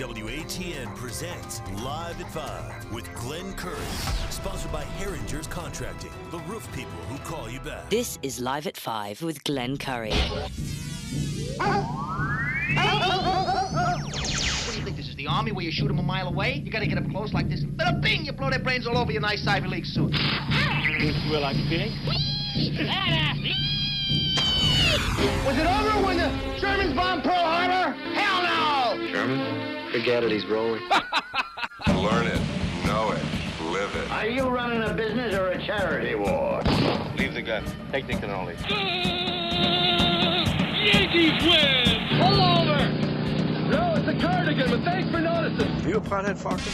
WATN presents Live at 5 with Glenn Curry. Sponsored by Herringer's Contracting, the roof people who call you back. This is Live at 5 with Glenn Curry. What do you think this is, the army where you shoot them a mile away? You gotta get up close like this. Bada bing! You blow their brains all over your nice Ivy League suit. Will I pig? Was it over when the Germans bombed Pearl Harbor? Hell no! Sherman? Forget it, he's rolling. Learn it, know it, live it. Are you running a business or a charity war? Leave the gun. Take the cannoli. Uh, Yankees win! Pull over! No, it's a cardigan, but thanks for noticing. You a pothead, Focker?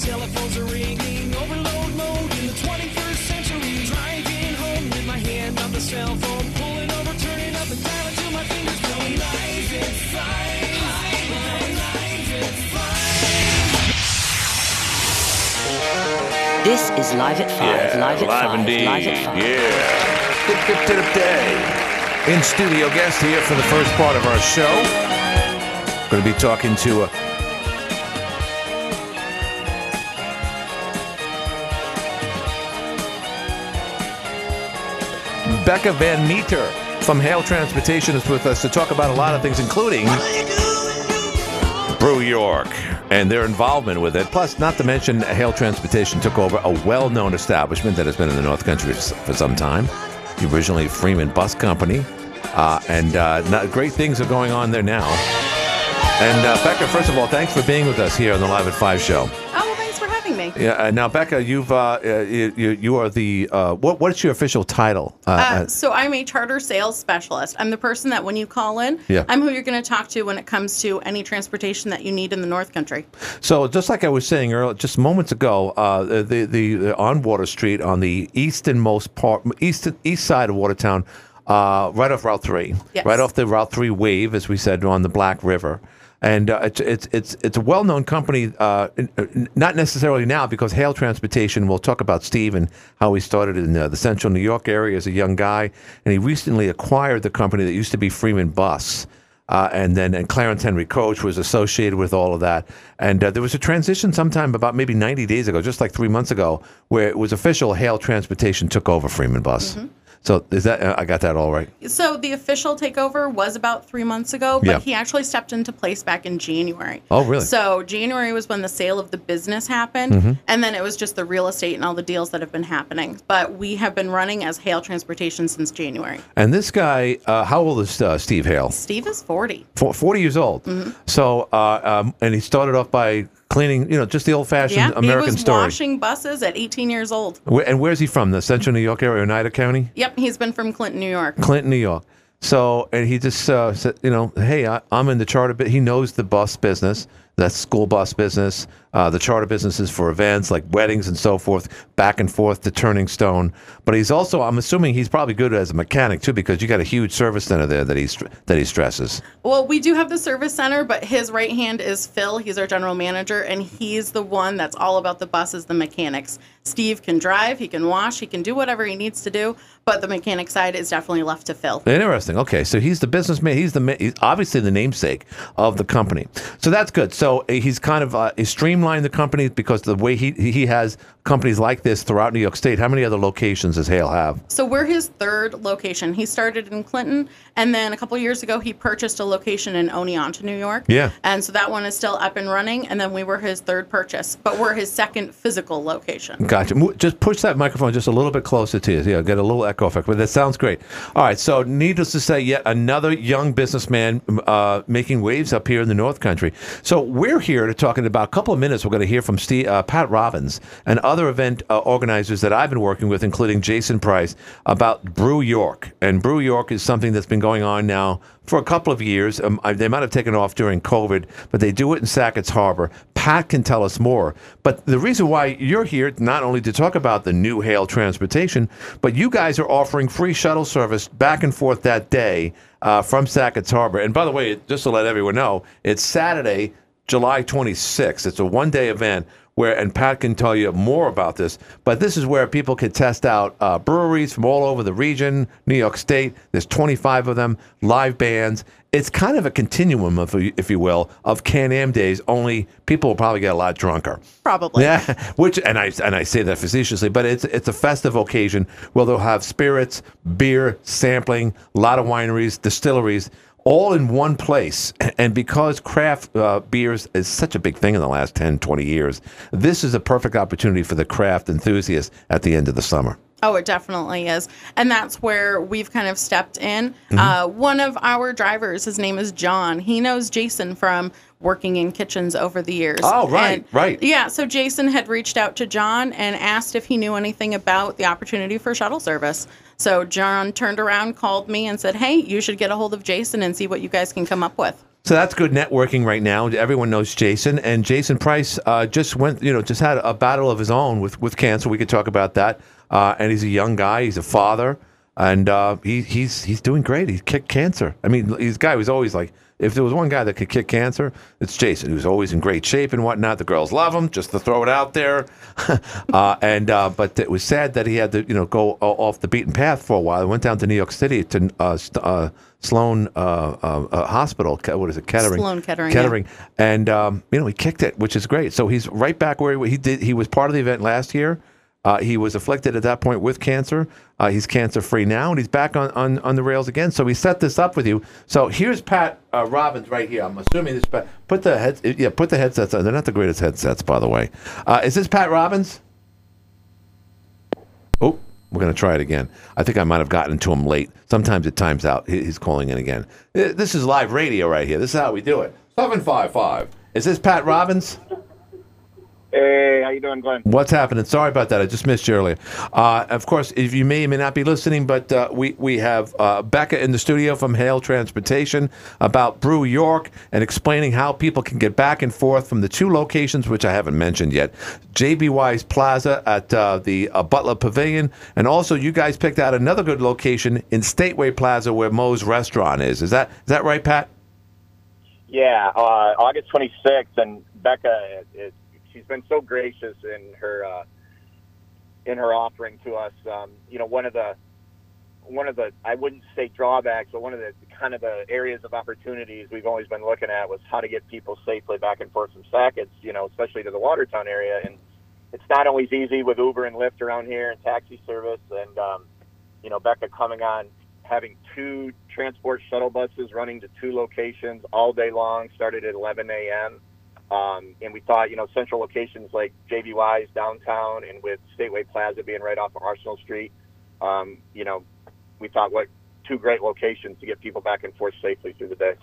Telephones are ringing, This is Live at 5. live at 5. indeed. Live at 5. Yeah. Day. In studio guest here for the first part of our show. Going to be talking to uh, Becca Van Meter from Hale Transportation is with us to talk about a lot of things, including Brew York and their involvement with it. Plus, not to mention, Hale Transportation took over a well known establishment that has been in the North Country for, some time, the Originally, Freeman Bus Company. Uh, and uh, not, great things are going on there now. And uh, Becca, first of all, thanks for being with us here on the Live at Five show. Well, thanks for having me. Yeah. Uh, now, Becca, you've uh, uh, you, you are the uh, what? What's your official title? Uh, so I'm a charter sales specialist. I'm the person that when you call in, Yeah. I'm who you're going to talk to when it comes to any transportation that you need in the North Country. So, just like I was saying earlier, just moments ago, uh, the, the the on Water Street on the easternmost part, east east side of Watertown, uh, right off Route Three, Yes. right off the Route Three wave, as we said, on the Black River. And uh, it's it's it's it's a well known company, uh, n- not necessarily now because Hale Transportation. We'll talk about Steve and how he started in uh, the Central New York area as a young guy, and he recently acquired the company that used to be Freeman Bus. Uh, and then and Clarence Henry Coach was associated with all of that. And uh, there was a transition sometime about maybe 90 days ago, just like three months ago, where it was official Hale Transportation took over Freeman Bus. Mm-hmm. So is that uh, I got that all right? So the official takeover was about three months ago, but Yeah. he actually stepped into place back in January. Oh, really? So January was when the sale of the business happened, Mm-hmm. and then it was just the real estate and all the deals that have been happening. But we have been running as Hale Transportation since January. And this guy, uh, how old is uh, Steve Hale? Steve is 40. Fo- 40 years old. Mm-hmm. So, uh, um, and he started off by cleaning, you know, just the old fashioned Yeah, American he was story. washing buses at 18 years old. Where, and where's he from? The Central New York area, Oneida County? Yep, he's been from Clinton, New York. Clinton, New York. So, and he just uh, said, you know, hey, I, I'm in the charter, but he knows the bus business, that's school bus business, uh, the charter businesses for events like weddings and so forth, back and forth to Turning Stone. But he's also, I'm assuming he's probably good as a mechanic too, because you got a huge service center there that he that he stresses. Well, we do have the service center, but his right hand is Phil. He's our general manager, and he's the one that's all about the buses, the mechanics. Steve can drive, he can wash, he can do whatever he needs to do, but the mechanic side is definitely left to Phil. Interesting. Okay, so he's the businessman. He's the he's obviously the namesake of the company. So that's good. So uh, he's kind of uh, streamlined the company because the way he he has companies like this throughout New York State. How many other locations does Hale have? So we're his third location. He started in Clinton, and then a couple years ago, he purchased a location in Oneonta, New York. Yeah. And so that one is still up and running, and then we were his third purchase, but we're his second physical location. Gotcha. Just push that microphone just a little bit closer to you. Yeah, get a little echo effect, but that sounds great. All right, so needless to say, yet another young businessman uh, making waves up here in the North Country. So we're here to talk in about a couple of minutes. We're going to hear from Steve, uh, Pat Robbins and other event uh, organizers that I've been working with, including Jason Price, about Brew York. And Brew York is something that's been going on now for a couple of years. Um, they might have taken off during COVID, but they do it in Sackets Harbor. Pat can tell us more. But the reason why you're here, not only to talk about the new Hale transportation, but you guys are offering free shuttle service back and forth that day uh, from Sackets Harbor. And by the way, just to let everyone know, it's Saturday, July 26th. It's a one day event where, and Pat can tell you more about this, but this is where people can test out uh, breweries from all over the region, New York State. There's 25 of them, live bands. It's kind of a continuum, of, if you will, of Can Am days. Only people will probably get a lot drunker. Probably. Yeah, which and I and I say that facetiously, but it's it's a festive occasion where they'll have spirits, beer, sampling, a lot of wineries, distilleries, all in one place. And because craft uh, beers is such a big thing in the last 10, 20 years, this is a perfect opportunity for the craft enthusiasts at the end of the summer. Oh, it definitely is. And that's where we've kind of stepped in. Mm-hmm. Uh, one of our drivers, his name is John. He knows Jason from working in kitchens over the years. Oh, right, And- right. Yeah, so Jason had reached out to John and asked if he knew anything about the opportunity for shuttle service. So John turned around, called me, and said, Hey, you should get a hold of Jason and see what you guys can come up with. So that's good networking right now. Everyone knows Jason, and Jason Price uh, just went, you know, just had a battle of his own with, with cancer. We could talk about that. Uh, and he's a young guy. He's a father, and uh, he, he's he's doing great. He kicked cancer. I mean, he's a guy was always like, if there was one guy that could kick cancer, it's Jason. Who's always in great shape and whatnot. The girls love him. Just to throw it out there. uh, and uh, but it was sad that he had to, you know, go off the beaten path for a while. He went down to New York City to uh, st- uh, Sloan uh, uh, uh, Hospital. What is it? Kettering. Sloan Kettering, yeah. Kettering. And um, you know he kicked it, which is great. So he's right back where he, he did. He was part of the event last year. Uh, he was afflicted at that point with cancer. Uh, he's cancer free now, and he's back on, on, on the rails again. So we set this up with you. So here's Pat uh, Robbins right here. I'm assuming this. Pat, put the head, Yeah, put the headsets on. They're not the greatest headsets, by the way. Uh, is this Pat Robbins? Oh, we're to try it again. I think I might have gotten to him late. Sometimes it times out. He- He's calling in again. Uh, This is live radio right here. This is how we do it. 755. Is this Pat Robbins? Hey, how you doing, Glenn? What's happening? Sorry about that. I just missed you earlier. Uh, of course, if you may or may not be listening, but uh, we we have uh, Becca in the studio from Hale Transportation about Brew York and explaining how people can get back and forth from the two locations, which I haven't mentioned yet: JB Wise Plaza at uh, the uh, Butler Pavilion, and also you guys picked out another good location in Stateway Plaza where Moe's Restaurant is. Is that is that right, Pat? Yeah, uh, August 26th, and Becca, is, she's been so gracious in her uh, in her offering to us. Um, you know, one of the one of the I wouldn't say drawbacks, but one of the kind of the areas of opportunities we've always been looking at was how to get people safely back and forth from Sackets, you know, especially to the Watertown area. And it's not always easy with Uber and Lyft around here and taxi service. And um, you know, Becca coming on having two transport shuttle buses running to two locations all day long, started at 11 a.m. Um, and we thought, you know, central locations like JB Wise downtown and with Stateway Plaza being right off of Arsenal Street, um, you know, we thought what two great locations to get people back and forth safely through the day.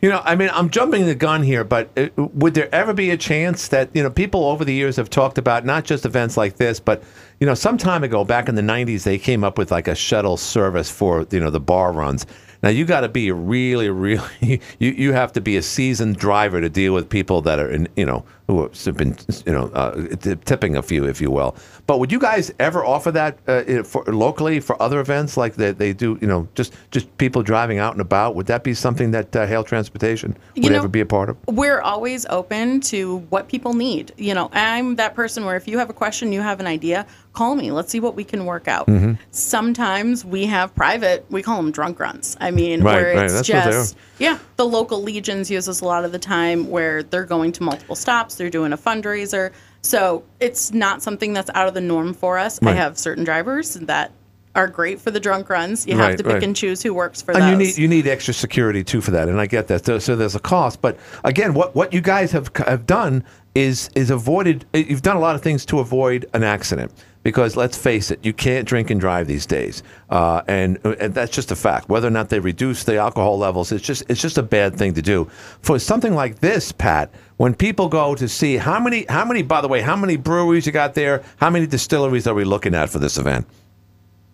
You know, I mean, I'm jumping the gun here, but uh, would there ever be a chance that you know people over the years have talked about not just events like this, but you know, some time ago, back in the '90s, they came up with like a shuttle service for you know the bar runs. Now you got to be really, really, you you have to be a seasoned driver to deal with people that are in you know who have been you know uh, tipping a few, if you will. But would you guys ever offer that uh, for locally for other events like they, they do? You know, just just people driving out and about. Would that be something that uh, Hale Transportation would You know- ever be a part of? We're always open to what people need. You know, I'm that person where if you have a question, you have an idea, call me. Let's see what we can work out. Mm-hmm. Sometimes we have private, we call them drunk runs. I mean, Right, where right, it's they just, yeah, the local legions use this a lot of the time where they're going to multiple stops, they're doing a fundraiser. So it's not something that's out of the norm for us. I have certain drivers that are great for the drunk runs. You have Right, to pick right. and choose who works for and those. you need you need extra security too for that, and I get that. So, so there's a cost, but again, what what you guys have have done is is avoided. You've done a lot of things to avoid an accident because let's face it, you can't drink and drive these days, uh, and and that's just a fact. Whether or not they reduce the alcohol levels, it's just it's just a bad thing to do. For something like this, Pat, when people go to see how many how many by the way how many breweries you got there, how many distilleries are we looking at for this event?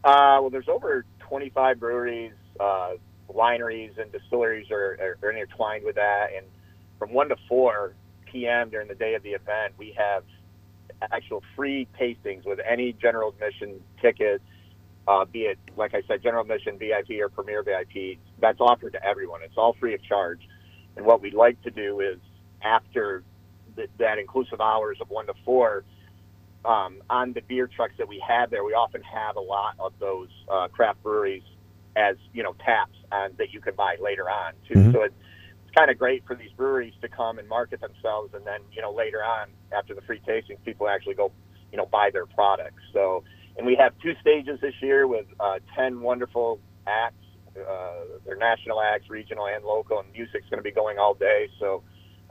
Uh, well, there's over 25 breweries, uh, wineries, and distilleries are, are, are intertwined with that. And from 1 to 4 p.m. during the day of the event, we have actual free tastings with any general admission ticket, uh, be it, like I said, general admission, VIP, or premier VIP. That's offered to everyone. It's all free of charge. And what we'd like to do is after th- that inclusive hours of one to four, um, on the beer trucks that we have there, we often have a lot of those uh, craft breweries as you know taps and that you can buy later on too. Mhm. So it's kind of great for these breweries to come and market themselves, and then you know later on after the free tastings, people actually go you know buy their products. So and we have two stages this year with uh, ten wonderful acts. Uh, they're national acts, regional and local, and music's going to be going all day. So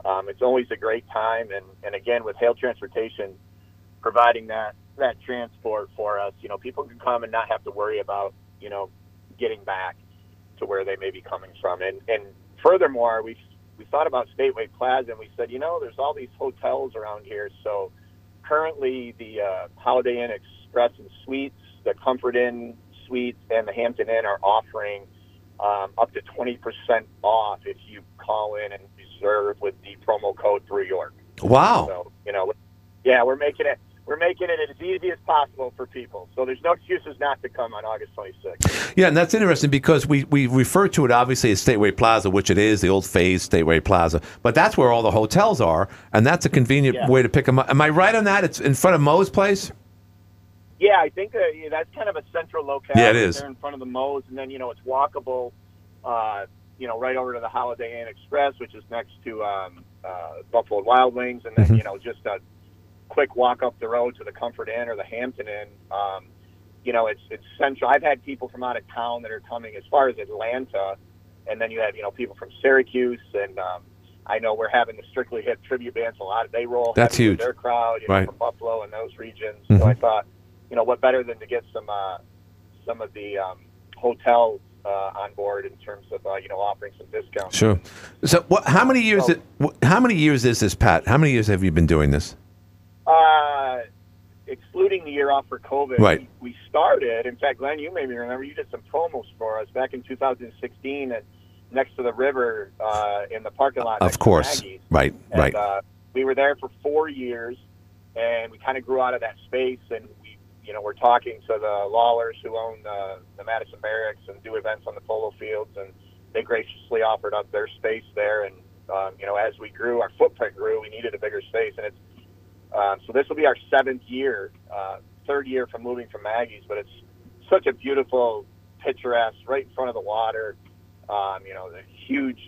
um, it's always a great time. And, and again, with Hale Transportation providing that that transport for us, you know, people can come and not have to worry about you know getting back to where they may be coming from. And and furthermore, we we thought about Stateway Plaza, and we said, you know, there's all these hotels around here. So currently, the uh, Holiday Inn Express and Suites, the Comfort Inn Suites, and the Hampton Inn are offering um, up to 20% off if you call in and reserve with the promo code Brew York. Wow. So you know, yeah, we're making it we're making it as easy as possible for people. So there's no excuses not to come on August 26th. Yeah, and that's interesting because we, we refer to it obviously as Stateway Plaza, which it is, the old phase Stateway Plaza. But that's where all the hotels are, and that's a convenient Yeah. way to pick them up. Am I right on that? It's in front of Moe's place? Yeah, I think uh, yeah, that's kind of a central locale. Yeah, it is. They're in front of the Moe's, and then you know it's walkable. Uh, you know, right over to the Holiday Inn Express, which is next to um, uh, Buffalo Wild Wings, and then Mm-hmm. you know just a quick walk up the road to the Comfort Inn or the Hampton Inn. Um, you know, it's it's central. I've had people from out of town that are coming as far as Atlanta, and then you have you know people from Syracuse, and um, I know we're having the Strictly Hip tribute bands. A lot of they roll. That's huge. Their crowd, you know, Right. from Buffalo and those regions. Mhm. So I thought, you know, what better than to get some uh, some of the um, hotels uh, on board in terms of uh, you know offering some discounts. Sure. So, what? How many years? So- how many years is this, Pat? How many years have you been doing this? Uh, excluding the year off for COVID, Right. we, we started. In fact, Glenn, you maybe remember you did some promos for us back in 2016 at next to the river uh, in the parking lot. Of course. Right. And, Right. Uh, we were there for four years, and we kind of grew out of that space. And we, you know, we're talking to the Lawlers who own uh, the Madison Barracks and do events on the polo fields, and they graciously offered up their space there. And um, you know, as we grew, our footprint grew. We needed a bigger space, and it's um, so this will be our seventh year, uh, third year from moving from Maggie's, but it's such a beautiful, picturesque, right in front of the water. Um, you know, the huge.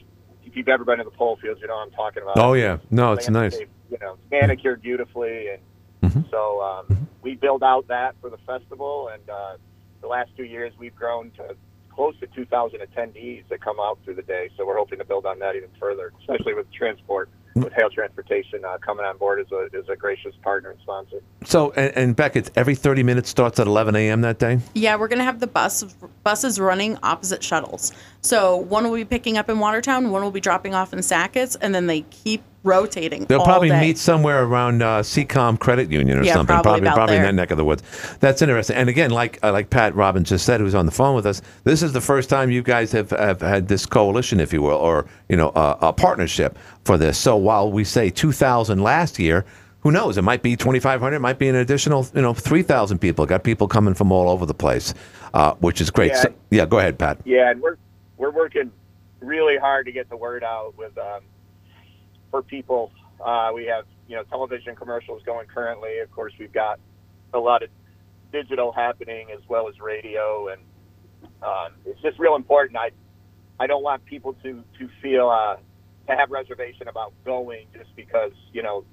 If you've ever been to the pole fields, you know what I'm talking about. Oh, yeah. No, it's nice. You know, manicured beautifully, and Mm-hmm. so um, we build out that for the festival. And uh, the last two years, we've grown to close to 2,000 attendees that come out through the day. So we're hoping to build on that even further, especially with transport, with Hale Transportation uh, coming on board as a, as a gracious partner and sponsor. So, and, and Beck, it's every 30 minutes starts at 11 a.m. that day? Yeah, we're gonna have the bus buses running opposite shuttles. So one will be picking up in Watertown, one will be dropping off in Sackets, and then they keep rotating. They'll all probably day. meet somewhere around uh, Seacom Credit Union or Yeah, something. probably about probably in that neck of the woods. That's interesting. And again, like uh, like Pat Robbins just said, who's on the phone with us, this is the first time you guys have, have had this coalition, if you will, or you know, uh, a partnership for this. So while we say 2,000 last year. Who knows? It might be 2,500. It might be an additional, you know, 3,000 people. Got people coming from all over the place, uh, which is great. Yeah. So, yeah, go ahead, Pat. Yeah, and we're we're working really hard to get the word out with um, for people. Uh, we have you know television commercials going currently. Of course, we've got a lot of digital happening as well as radio, and um, it's just real important. I I don't want people to to feel uh, to have reservation about going just because you know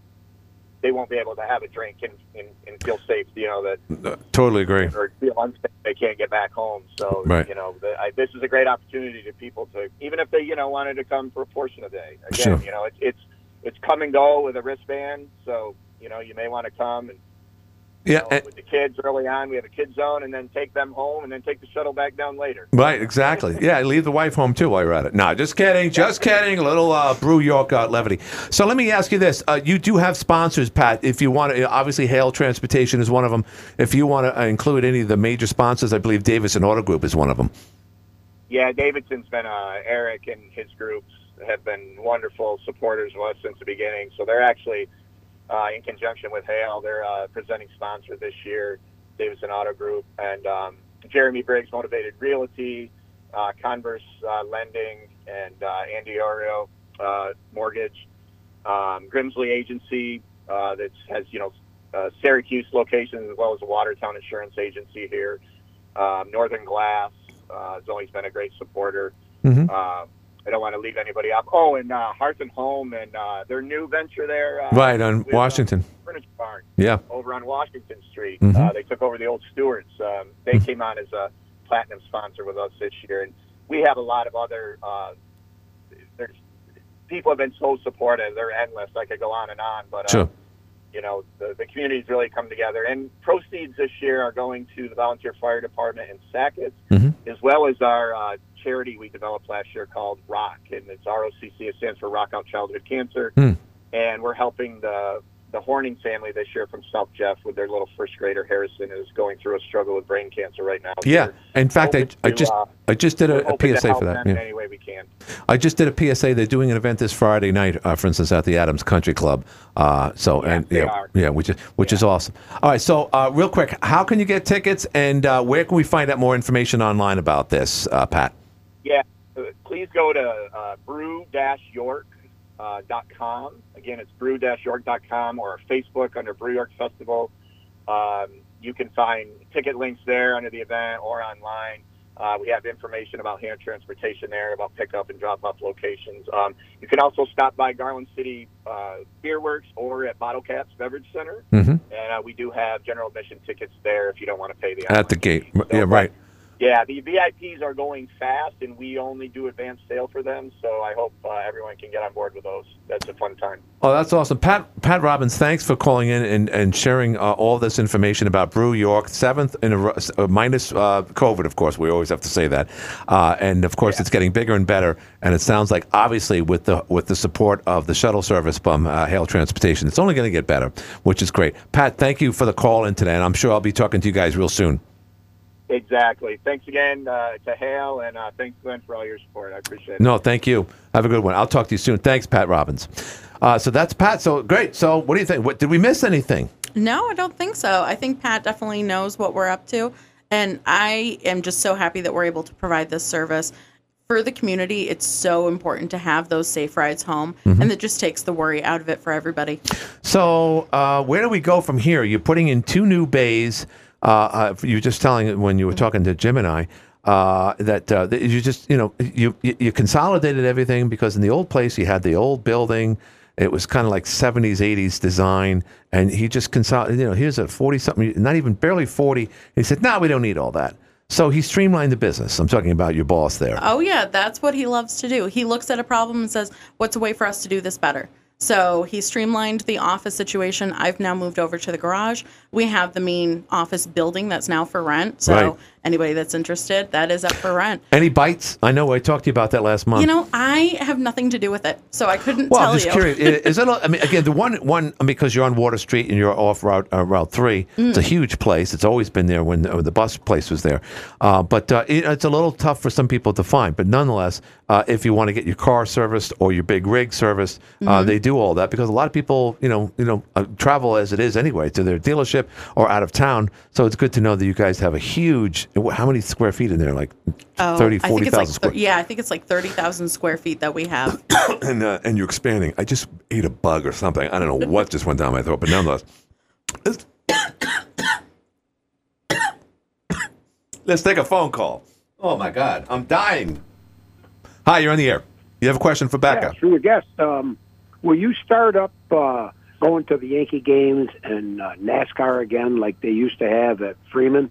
they won't be able to have a drink and, and, and feel safe. You know that Uh, totally agree. or feel unsafe they can't get back home. So Right. you know, the, I, this is a great opportunity to people to even if they you know wanted to come for a portion of the day. Again, Sure. you know, it's it's it's come and go with a wristband. So you know, you may want to come and Yeah, and- with the kids early on. We have a kid zone, and then take them home, and then take the shuttle back down later. Right, exactly. Yeah, leave the wife home too while you're at it. No, just kidding, just kidding. A little uh, brew York uh, levity. So let me ask you this: uh, You do have sponsors, Pat. If you want to, obviously, Hale Transportation is one of them. If you want to uh, include any of the major sponsors, I believe Davidson Auto Group is one of them. Yeah, Davidson's been uh, Eric and his groups have been wonderful supporters of us since the beginning. So they're actually uh, in conjunction with Hale, they're uh, presenting sponsor this year, Davidson Auto Group, and um, Jeremy Briggs Motivated Realty, uh, Converse uh, Lending, and uh, Andy Oreo uh, Mortgage. um, Grimsley Agency uh, that has you know uh, Syracuse locations as well as the Watertown Insurance Agency here. Um, Northern Glass uh, has always been a great supporter. Mhm. I don't want to leave anybody up. Oh, and uh, Hearth and Home and uh, their new venture there. Uh, Right on uh, Washington. Furniture Barn Yeah. over on Washington Street. Mhm. Uh, they took over the old Stewarts. Um, they Mm-hmm. came on as a platinum sponsor with us this year, and we have a lot of other. Uh, there's people have been so supportive; they're endless. I could go on and on, but uh, Sure. you know the, the community's really come together. And proceeds this year are going to the volunteer fire department in Sackett, Mhm. as well as our uh, charity we developed last year called ROCK, and it's ROCC. It stands for Rock Out Childhood Cancer Hmm. and we're helping the the Horning family this year from South Jeff with their little first grader Harrison who's going through a struggle with brain cancer right now. Yeah. In fact, I, I to, just uh, I just did a, a PSA for that. Yeah. any way we can. I just did a PSA. They're doing an event this Friday night, uh, for instance, at the Adams Country Club. Uh, so and yeah, are. yeah, which is which is awesome. All right, so uh, real quick, how can you get tickets, and uh, where can we find out more information online about this, uh, Pat? Yeah, please go to uh, brew-york. Uh, dot com. Again, it's brew-york.com or Facebook under Brew York Festival. Um, you can find ticket links there under the event or online. Uh, we have information about hand transportation there, about pickup and drop-off locations. Um, you can also stop by Garland City uh, Beer Works or at Bottle Caps Beverage Center, Mhm. and uh, we do have general admission tickets there if you don't want to pay the At the gate. yeah, right. Yeah, the VIPs are going fast, and we only do advanced sale for them. So I hope uh, everyone can get on board with those. That's a fun time. Oh, that's awesome, Pat. Pat Robbins, thanks for calling in and, and sharing uh, all this information about Brew York, seventh in a uh, minus uh, COVID, of course. We always have to say that, uh, and of course, it's getting bigger and better. And it sounds like, obviously, with the with the support of the shuttle service from uh, Hale Transportation, it's only going to get better, which is great. Pat, thank you for the call in today, and I'm sure I'll be talking to you guys real soon. Exactly. Thanks again uh, to Hale, and uh, thanks, Glenn, for all your support. I appreciate it. No, thank you. Have a good one. I'll talk to you soon. Thanks, Pat Robbins. Uh, so that's Pat. So great. So what do you think? What, did we miss anything? No, I don't think so. I think Pat definitely knows what we're up to. And I am just so happy that we're able to provide this service for the community. It's so important to have those safe rides home. Mhm. And it just takes the worry out of it for everybody. So uh, where do we go from here? You're putting in two new bays. Uh, uh, you were just telling when you were talking to Jim and I uh, that, uh, you just you know you you consolidated everything because in the old place you had the old building. It was kind of like 70s, 80s design, and he just consolidated. You know, here's a 40 something, not even barely 40. He said, "No, we don't need all that." So he streamlined the business. I'm talking about your boss there. Oh, yeah, that's what he loves to do. He looks at a problem and says, What's a way for us to do this better? So he streamlined the office situation. I've now moved over to the garage. We have the main office building that's now for rent. So Right. Anybody that's interested, that is up for rent. Any bites? I know I talked to you about that last month. You know, I have nothing to do with it, so I couldn't Well, tell I'm just you. curious. Is it? a- I mean, again, the one one because you're on Water Street and you're off Route uh, Route Three. It's a Mm. huge place. It's always been there when uh, the bus place was there. Uh, but uh, it, it's a little tough for some people to find. But nonetheless, uh, if you want to get your car serviced or your big rig serviced, uh, Mhm. they do all that because a lot of people, you know, you know, uh, travel as it is anyway to their dealership or out of town. So it's good to know that you guys have a huge. How many square feet in there? Like Oh, 30, I think 40,000 it's like square. thir- yeah, I think it's like thirty thousand square feet that we have. and uh, and you're expanding. I just ate a bug or something. I don't know what just went down my throat, but nonetheless. Let's, let's take a phone call. Oh my God, I'm dying. Hi, you're on the air. You have a question for Becca? Yeah, through a guest. Um, will you start up uh, going to the Yankee games and uh, NASCAR again, like they used to have at Freeman?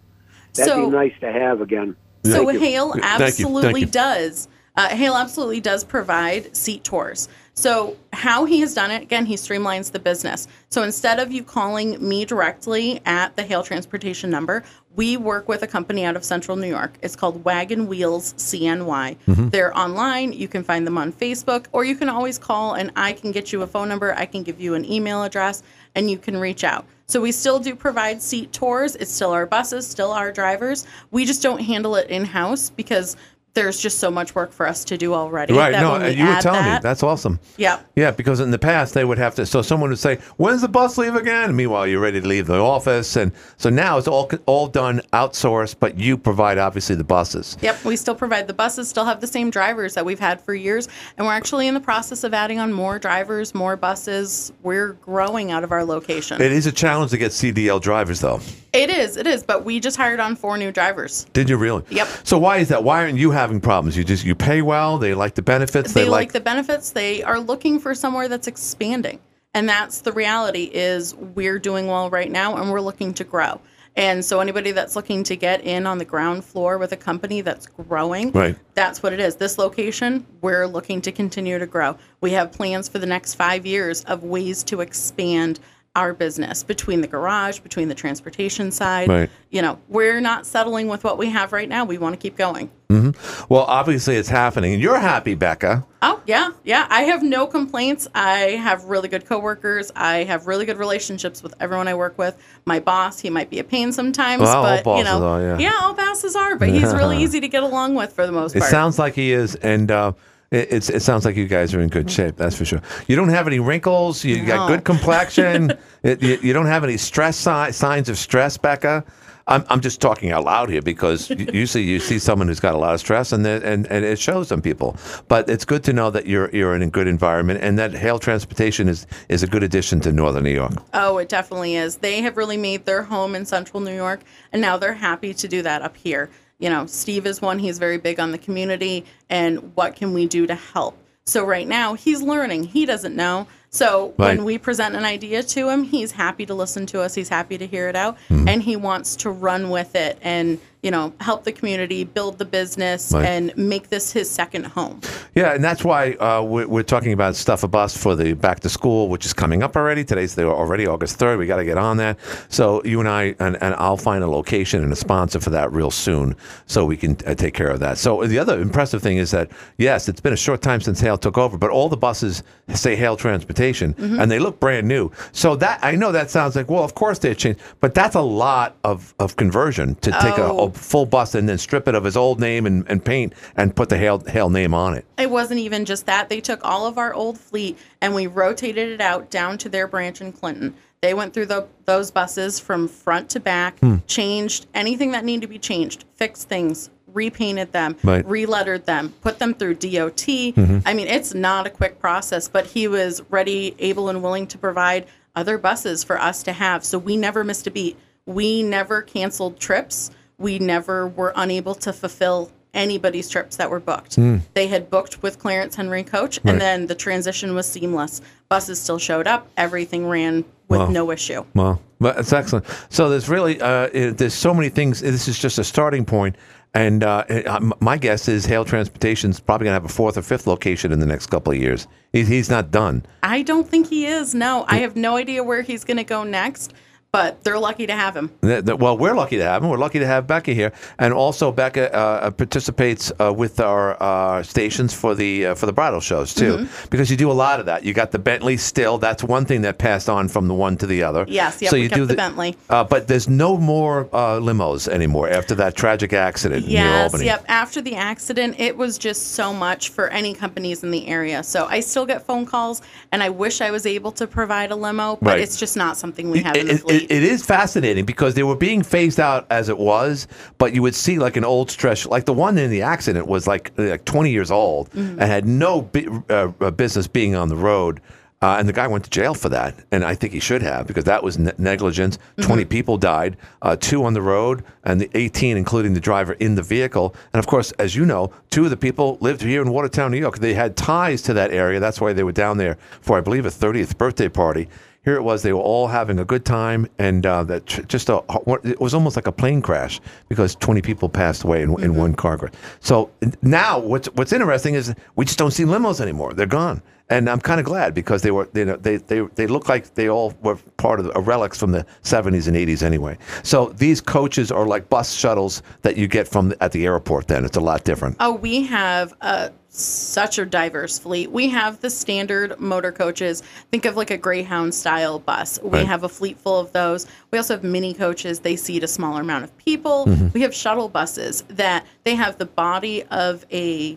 That'd So- be nice to have again. So Thank you. Hale Thank you, thank absolutely you. does. Uh, Hale absolutely does provide seat tours. So how he has done it, again, he streamlines the business. So instead of you calling me directly at the Hale Transportation number, we work with a company out of Central New York. It's called Wagon Wheels CNY. Mhm. They're online. You can find them on Facebook, or you can always call and I can get you a phone number. I can give you an email address, and you can reach out. So we still do provide seat tours. It's still our buses, still our drivers. We just don't handle it in house because there's just so much work for us to do already. Right. that No, we you were telling me. That's awesome. Yeah. Yeah, because in the past they would have to. So someone would say, "When's the bus leave again?" Meanwhile, you're ready to leave the office, and so now it's all all done outsourced. But you provide obviously the buses. Yep, we still provide the buses, still have the same drivers that we've had for years, and we're actually in the process of adding on more drivers, more buses. We're growing out of our location. It is a challenge to get CDL drivers, though. it is, it is, but we just hired on four new drivers. Did you really? Yep. So why is that? Why aren't you having problems? You just you pay well. They like the benefits. They, like, the benefits. They are looking for somewhere that's expanding. And that's the reality is we're doing well right now and we're looking to grow. And so anybody that's looking to get in on the ground floor with a company that's growing, Right. that's what it is. This location, we're looking to continue to grow. We have plans for the next 5 years of ways to expand our business between the garage, between the transportation side. Right. You know, we're not settling with what we have right now. We want to keep going. Mm-hmm. Well, obviously it's happening, and you're happy, Becca. Oh yeah, yeah. I have no complaints. I have really good coworkers. I have really good relationships with everyone I work with. My boss, he might be a pain sometimes, Well, all but you know, are, yeah. all bosses are. But he's really easy to get along with for the most part. It sounds like he is, and uh, it, it's it sounds like you guys are in good shape. That's for sure. You don't have any wrinkles. You got No. good complexion. it, you, you don't have any stress si- signs of stress, Becca. I'm, I'm just talking out loud here because u- usually you see someone who's got a lot of stress and, the- and and it shows on people. But it's good to know that you're you're in a good environment and that Hale Transportation is is a good addition to Northern New York. Oh, it definitely is. They have really made their home in central New York, and now they're happy to do that up here. You know, Steve is one, he's very big on the community and what can we do to help. So, right now, he's learning. He doesn't know. So, Right. when we present an idea to him, he's happy to listen to us. He's happy to hear it out, Mm-hmm. and he wants to run with it and, you know, help the community, build the business, Right. and make this his second home. Yeah, and that's why uh, we're, we're talking about stuff a bus for the back to school, which is coming up already. Today's the, already August third. We got to get on that. So you and I, and, and I'll find a location and a sponsor for that real soon, so we can uh, take care of that. So the other impressive thing is that yes, it's been a short time since Hale took over, but all the buses say Hale Transportation, and they look brand new. So that I know that sounds like well, of course they changed, but that's a lot of, of conversion to take a, Oh. a full bus and then strip it of his old name and, and paint and put the Hale Hale name on it. It wasn't even just that. They took all of our old fleet and we rotated it out down to their branch in Clinton. They went through the, those buses from front to back, Hmm. changed anything that needed to be changed, fixed things, repainted them, Right. relettered them, put them through DOT. Mhm. I mean, it's not a quick process, but he was ready, able, and willing to provide other buses for us to have. So we never missed a beat. We never canceled trips. We never were unable to fulfill anybody's trips that were booked. Mm. They had booked with Clarence Henry Coach, Right. and then the transition was seamless. Buses still showed up. Everything ran with Wow. no issue. Well, but it's excellent. So there's really uh, it, there's so many things. This is just a starting point, and uh, it- uh, my guess is Hale Transportation's probably going to have a fourth or fifth location in the next couple of years. He's, he's not done. I don't think he is. No, I have no idea where he's going to go next, but they're lucky to have him. Well, we're lucky to have him. We're lucky to have Becca here, and also Becca uh, participates uh, with our uh, stations for the uh, for the bridal shows too, Mm-hmm. because you do a lot of that. You got the Bentley still. That's one thing that passed on from the one to the other. Yes, yep, we kept the Bentley. Uh, but there's no more uh, limos anymore after that tragic accident near Yes, Albany. yep. After the accident, it was just so much for any companies in the area. So I still get phone calls, and I wish I was able to provide a limo, but Right. it's just not something we have in the it- fleet. It- it is fascinating because they were being phased out as it was, but you would see like an old stretch, like the one in the accident was like like 20 years old Mhm. and had no bi- uh, uh, business being on the road. Uh, and the guy went to jail for that, and I think he should have because that was ne- negligence. Twenty people died, uh, two on the road, and the eighteen, including the driver, in the vehicle. And of course, as you know, two of the people lived here in Watertown, New York. They had ties to that area. That's why they were down there for, I believe, a thirtieth birthday party. Here it was; they were all having a good time, and uh, that tr- just a it was almost like a plane crash because twenty people passed away in, in one car crash. So now, what's what's interesting is we just don't see limos anymore; they're gone, and I'm kind of glad because they were you know they they they look like they all were part of the, relics from the 70s and 80s anyway. So these coaches are like bus shuttles that you get from the, at the airport. Then it's a lot different. Oh, we have uh, such a diverse fleet. We have the standard motor coaches. Think of like a Greyhound style bus. We Right. have a fleet full of those. We also have mini coaches. They seat a smaller amount of people. Mhm. We have shuttle buses that they have the body of a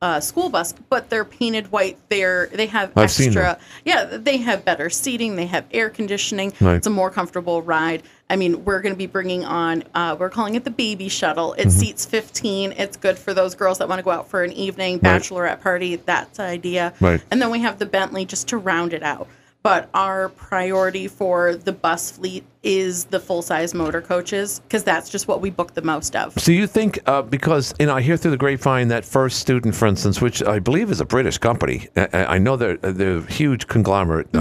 uh, school bus, but they're painted white. They're they have I've extra. Yeah, they have better seating. They have air conditioning. Right. It's a more comfortable ride. I mean, we're going to be bringing on. Uh, we're calling it the baby shuttle. It Mhm. seats 15. It's good for those girls that want to go out for an evening Right. bachelorette party. That's the idea. Right. And then we have the Bentley just to round it out. But our priority for the bus fleet is the full size motor coaches because that's just what we book the most of. So you think uh, because you know I hear through the grapevine that First Student, for instance, which I believe is a British company, I, I know they're they're a huge conglomerate. Uh,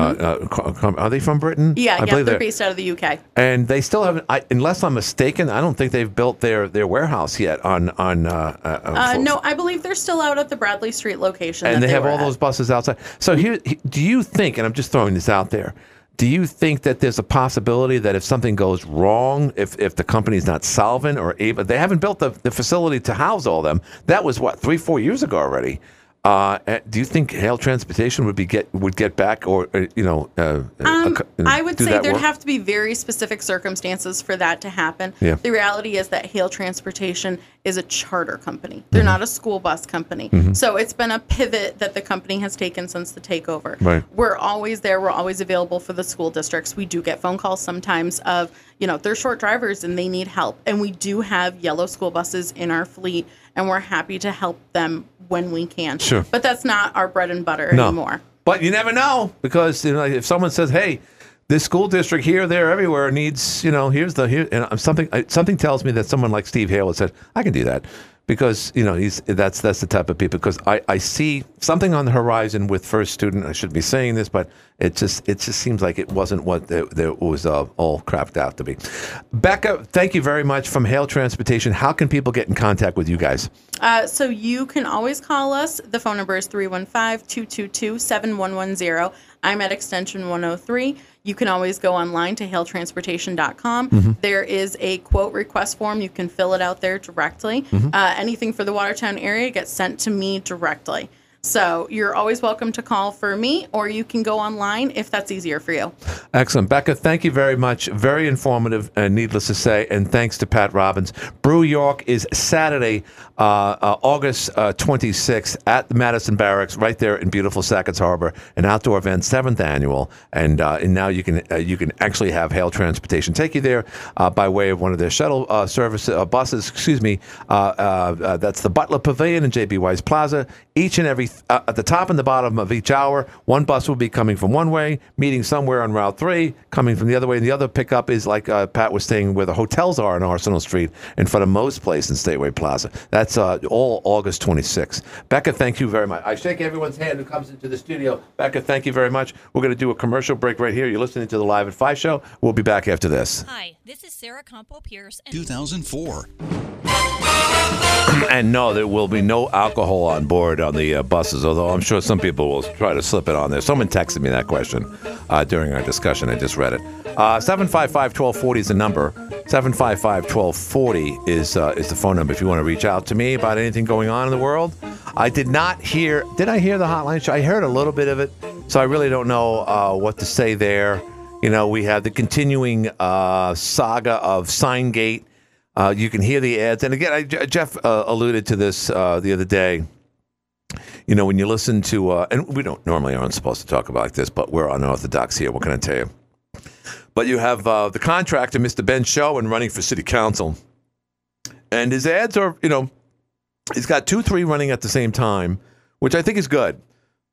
uh, are they from Britain? Mm-hmm. Yeah, I yeah, believe they're based out of the UK. And they still haven't, I, unless I'm mistaken, I don't think they've built their, their warehouse yet on on. Uh, uh, Uh, no, I believe they're still out at the Bradley Street location. and that they have all at. those buses outside. So here, do you think? And I'm just throwing this out there. Do you think that there's a possibility that if something goes wrong, if if the company's not solvent or able, they haven't built the, the facility to house all them. That was what three four years ago already. Uh, uh, do you think Hale Transportation would be get would get back or uh, you know? Uh, Um, uh, I would say there'd work? have to be very specific circumstances for that to happen. Yeah. The reality is that Hale Transportation is a charter company. They're Mm-hmm. not a school bus company. Mhm. So it's been a pivot that the company has taken since the takeover. Right. We're always there. We're always available for the school districts. We do get phone calls sometimes of, you know, they're short drivers and they need help. And we do have yellow school buses in our fleet and we're happy to help them when we can. Sure. But that's not our bread and butter No. anymore. But you never know because you know if someone says, "Hey, this school district here, there, everywhere needs," you know, here's the here, and something uh, something tells me that someone like Steve Hale has said, "I can do that." Because you know he's that's that's the type of people. Because I, I see something on the horizon with first student. I shouldn't be saying this, but it just it just seems like it wasn't what the, the, it was uh, all crapped out to be. Becca, thank you very much from Hale Transportation. How can people get in contact with you guys? Uh, so you can always call us. The phone number is 315-222-7110. I'm at extension 103. You can always go online to haletransportation.com. Mhm. There is a quote request form. You can fill it out there directly. Mhm. Uh, anything for the Watertown area gets sent to me directly. So you're always welcome to call for me, or you can go online if that's easier for you. Excellent. Becca, thank you very much. Very informative, and needless to say, and thanks to Pat Robbins. Brew York is Saturday, uh, uh, August uh, 26th at the Madison Barracks, right there in beautiful Sackets Harbor, an outdoor event, seventh annual. And, uh, and now you can uh, you can actually have Hale Transportation take you there uh, by way of one of their shuttle uh, service uh, buses. Excuse me. Uh, uh, uh, that's the Butler Pavilion in JB Wise Plaza. Each and every uh, at the top and the bottom of each hour, one bus will be coming from one way, meeting somewhere on Route Three, coming from the other way. And the other pickup is like uh, Pat was saying, where the hotels are on Arsenal Street, in front of Moe's Place in Stateway Plaza. That's uh, all August 26th. Becca, thank you very much. I shake everyone's hand who comes into the studio. Becca, thank you very much. We're going to do a commercial break right here. You're listening to the Live at Five show. We'll be back after this. Hi, this is Sarah Campo Pierce. And 2004. And no, there will be no alcohol on board on the uh, buses, although I'm sure some people will try to slip it on there. Someone texted me that question uh, during our discussion. I just read it. Uh, 755 1240 is the number. 755 1240 is, uh, is the phone number if you want to reach out to me about anything going on in the world. I did not hear, did I hear the hotline show? I heard a little bit of it, so I really don't know uh, what to say there. You know, we have the continuing uh, saga of Signgate. Uh, you can hear the ads, and again, I, Jeff uh, alluded to this uh, the other day. You know, when you listen to, uh, and we don't normally aren't supposed to talk about this, but we're unorthodox here. What can I tell you? But you have uh, the contractor, Mr. Ben Showen, running for city council, and his ads are, you know, he's got two, three running at the same time, which I think is good.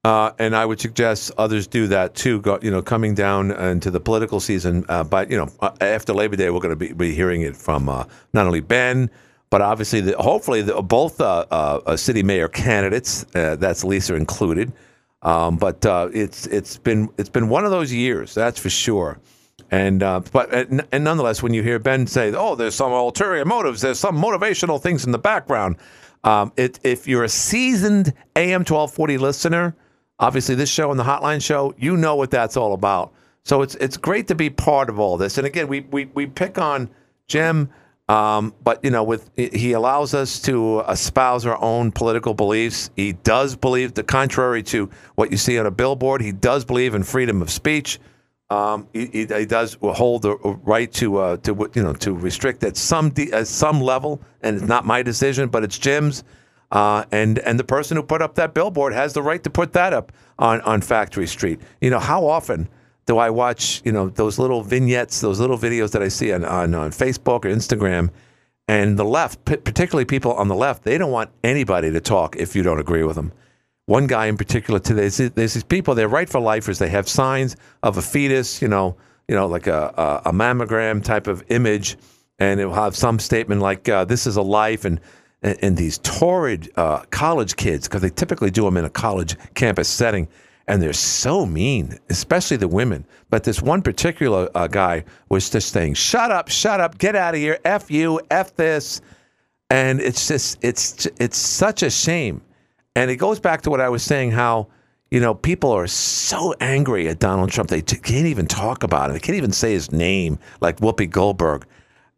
Uh, and I would suggest others do that too. Go, you know, coming down into the political season, uh, but you know, uh, after Labor Day, we're going to be, be hearing it from uh, not only Ben, but obviously, the, hopefully, the, both uh, uh, uh, city mayor candidates. Uh, that's Lisa included. Um, but uh, it's it's been it's been one of those years, that's for sure. And but and, and nonetheless, when you hear Ben say, "Oh, there's some ulterior motives, there's some motivational things in the background," um, it, if you're a seasoned AM 1240 listener, Obviously, this show and the Hotline Show, you know what that's all about. So it's it's great to be part of all this. And again, we we, we pick on Jim, um, but you know, with he allows us to espouse our own political beliefs. He does believe the contrary to what you see on a billboard. He does believe in freedom of speech. Um, he, he, does hold the right to uh, to you know to restrict at some de- at some level, and it's not my decision, but it's Jim's. Uh, and and the person who put up that billboard has the right to put that up on, on Factory Street. You know how often do I watch you know those little vignettes, those little videos that I see on on, on Facebook or Instagram, and the left, p- particularly people on the left, they don't want anybody to talk if you don't agree with them. One guy in particular today, there's, these people. They're right for lifers. They have signs of a fetus, you know, you know, like a, a, a mammogram type of image, and it will have some statement like uh, "This is a life," and and, and these torrid uh, college kids, because they typically do them in a college campus setting, and they're so mean, especially the women. But this one particular uh, guy was just saying, "Shut up, shut up, get out of here, f you, f this," and it's just it's it's such a shame, and it goes back to what I was saying how. You know, people are so angry at Donald Trump. They t- can't even talk about it. They can't even say his name, like Whoopi Goldberg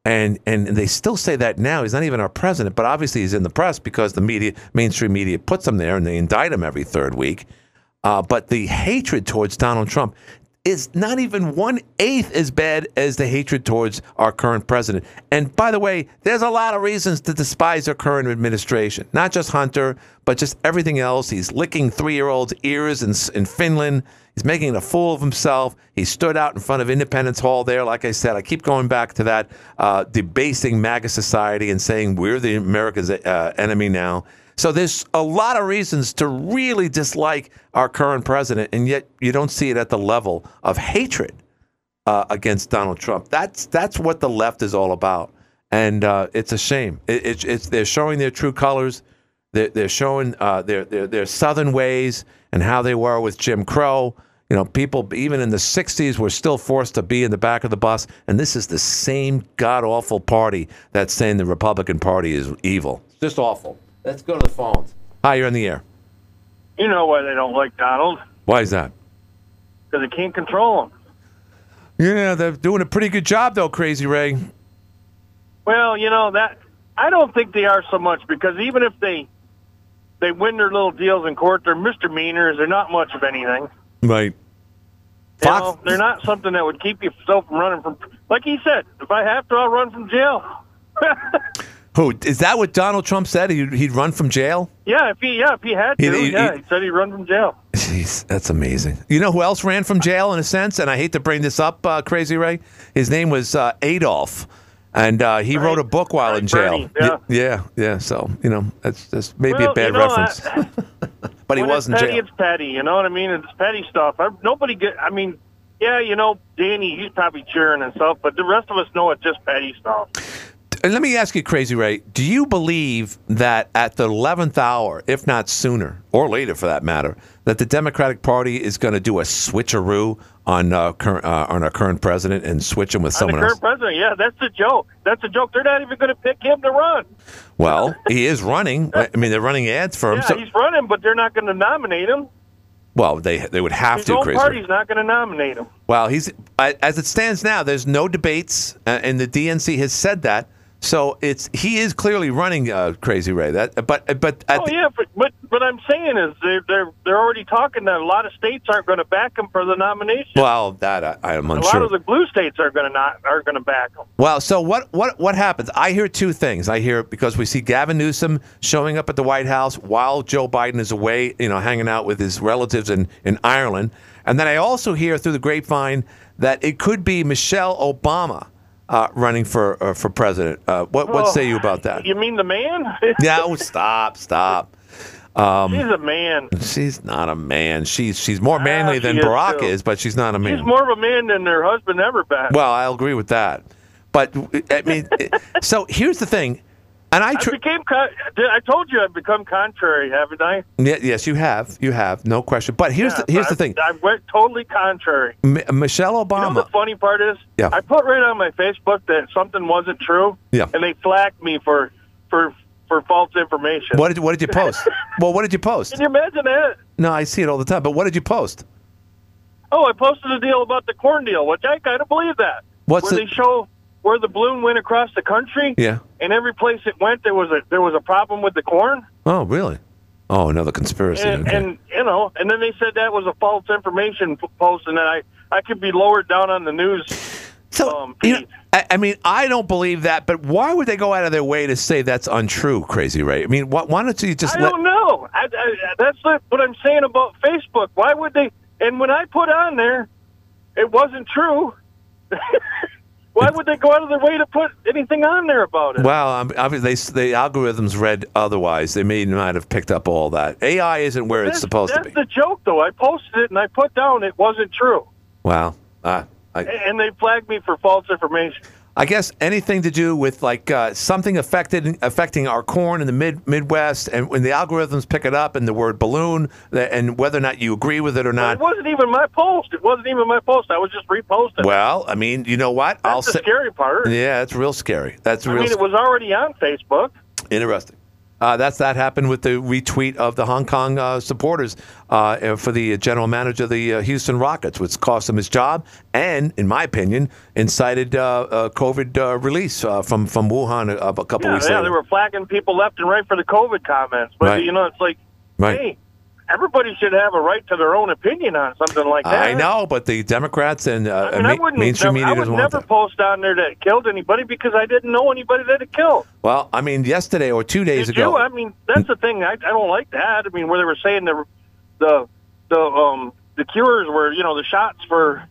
and and they still say that now. He's not even our president, but obviously he's in the press because the media, mainstream media, puts him there, and they indict him every third week. Uh, but the hatred towards Donald Trump is not even one eighth as bad as the hatred towards our current president. And by the way, there's a lot of reasons to despise our current administration, not just Hunter, but just everything else. He's licking three year olds' ears in, in Finland. He's making a fool of himself. He stood out in front of Independence Hall there. Like I said, I keep going back to that uh, debasing MAGA society and saying we're the America's uh, enemy now. So there's a lot of reasons to really dislike our current president, and yet you don't see it at the level of hatred uh, against Donald Trump. That's that's what the left is all about, and uh, it's a shame. It, it's, it's they're showing their true colors. They're, they're showing uh, their, their their southern ways and how they were with Jim Crow. You know, people even in the '60s were still forced to be in the back of the bus, and this is the same god awful party that's saying the Republican Party is evil. It's just awful. Let's go to the phones. Hi, you're on the air. You know why they don't like Donald? Why is that? Because they can't control him. Yeah, they're doing a pretty good job, though, Crazy Ray. Well, you know that I don't think they are so much because even if they they win their little deals in court, they're misdemeanors. They're not much of anything. Right. You know, they're not something that would keep yourself from running from. Like he said, if I have to, I'll run from jail. Who is that? What Donald Trump said? He'd, he'd run from jail. yeah, if he yeah if he had to, He- he- yeah, he- said he'd run from jail. Jeez, that's amazing. You know who else ran from jail in a sense? And I hate to bring this up, uh, Crazy Ray. His name was uh, Adolf, and uh, he wrote a book while in jail. Bernie, yeah. Y- yeah, yeah. So you know, that's that's maybe Well, a bad you know, reference. but he was in it's petty, jail. It's petty, you know what I mean? It's petty stuff. I, nobody get. I mean, yeah, you know, Danny, he's probably cheering and stuff, but the rest of us know it's just petty stuff. And let me ask you, Crazy Ray, do you believe that at the eleventh hour, if not sooner or later for that matter, that the Democratic Party is going to do a switcheroo on uh, current uh, on our current president and switch him with On someone the else? current president, yeah, that's a joke. That's a joke. They're not even going to pick him to run. Well, he is running. I mean, they're running ads for him. Yeah, so, he's running, but they're not going to nominate him. well, they they would have His to, own Crazy. Party's not going to nominate him. Well, he's as it stands now. There's no debates, uh, and the DNC has said that. So it's he is clearly running, uh, Crazy Ray. That, but but at oh the- yeah, but but what I'm saying is they're they're they're already talking that a lot of states aren't going to back him for the nomination. well, that I, I am a lot of the blue states are going to not are going to back him. Well, so what what what happens? I hear two things. I hear because we see Gavin Newsom showing up at the White House while Joe Biden is away, you know, hanging out with his relatives in in Ireland, and then I also hear through the grapevine that it could be Michelle Obama uh, running for uh, for president. Uh, what what say you about that? You mean the man? Yeah, oh, stop, stop. Um, She's a man. She's not a man. She's she's more manly Ah, than is, Barack too. is, but she's not a man. She's more of a man than her husband ever been. Well, I'll agree with that. But I mean, so here's the thing, and I, I became. Con- I told you I've become contrary, haven't I? Yeah, yes, you have, you have, no question. But here's Yeah, the here's I, the thing, I went totally contrary. M- Michelle You know Obama. the funny part is, Yeah. I put right on my Facebook that something wasn't true, Yeah. and they flagged me for for for false information. What did what did you post? well, what did you post? Can you imagine that? No, I see it all the time. But what did you post? Oh, I posted a deal about the corn deal, which I kind of believe that. What's where the- they show where the balloon went across the country, Yeah. and every place it went, there was a there was a problem with the corn, Oh, really? Oh, another conspiracy. and, okay. and you know, and then they said that was a false information post, and then I I could be lowered down on the news. So um, you know, I, I mean, I don't believe that, but why would they go out of their way to say that's untrue, Crazy Ray? I mean, why, why don't you just I let? don't know. I, I, that's what I'm saying about Facebook. Why would they? And when I put on there, it wasn't true. Why would they go out of their way to put anything on there about it? Well, um, obviously, they, the algorithms read otherwise. They may not have picked up all that. AI isn't where it's supposed to be. that's the joke, though. I posted it and I put down it wasn't true, Wow. Uh, I, and they flagged me for false information. I guess anything to do with like uh, something affected affecting our corn in the mid Midwest, and when the algorithms pick it up and the word balloon, and whether or not you agree with it or not. It wasn't even my post. It wasn't even my post. I was just reposting. Well, I mean, you know what? I'll the say. scary part. Yeah, that's real scary. That's I real. mean, it was already on Facebook. Interesting. Uh, that's that happened with the retweet of the Hong Kong uh, supporters uh, for the general manager of the uh, Houston Rockets, which cost him his job and, in my opinion, incited uh, uh, COVID uh, release uh, from from Wuhan a, a couple Yeah, weeks yeah, later. they were flagging people left and right for the COVID comments. But Right. you know, it's like, Right. hey, everybody should have a right to their own opinion on something like that. I know, but the Democrats and uh, I mean, I wouldn't. mainstream media I would never post on there that killed anybody because I didn't know anybody that it killed. Well, I mean, yesterday or two days Did ago. you? I mean, that's the thing. I, I don't like that. I mean, where they were saying the the the um the cures were, you know, the shots for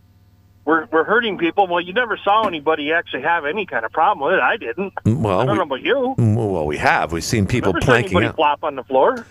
were were hurting people. Well, you never saw anybody actually have any kind of problem with it. I didn't. Well, I don't we- know about you. well, we have. We've seen people never planking anybody out. flop on the floor.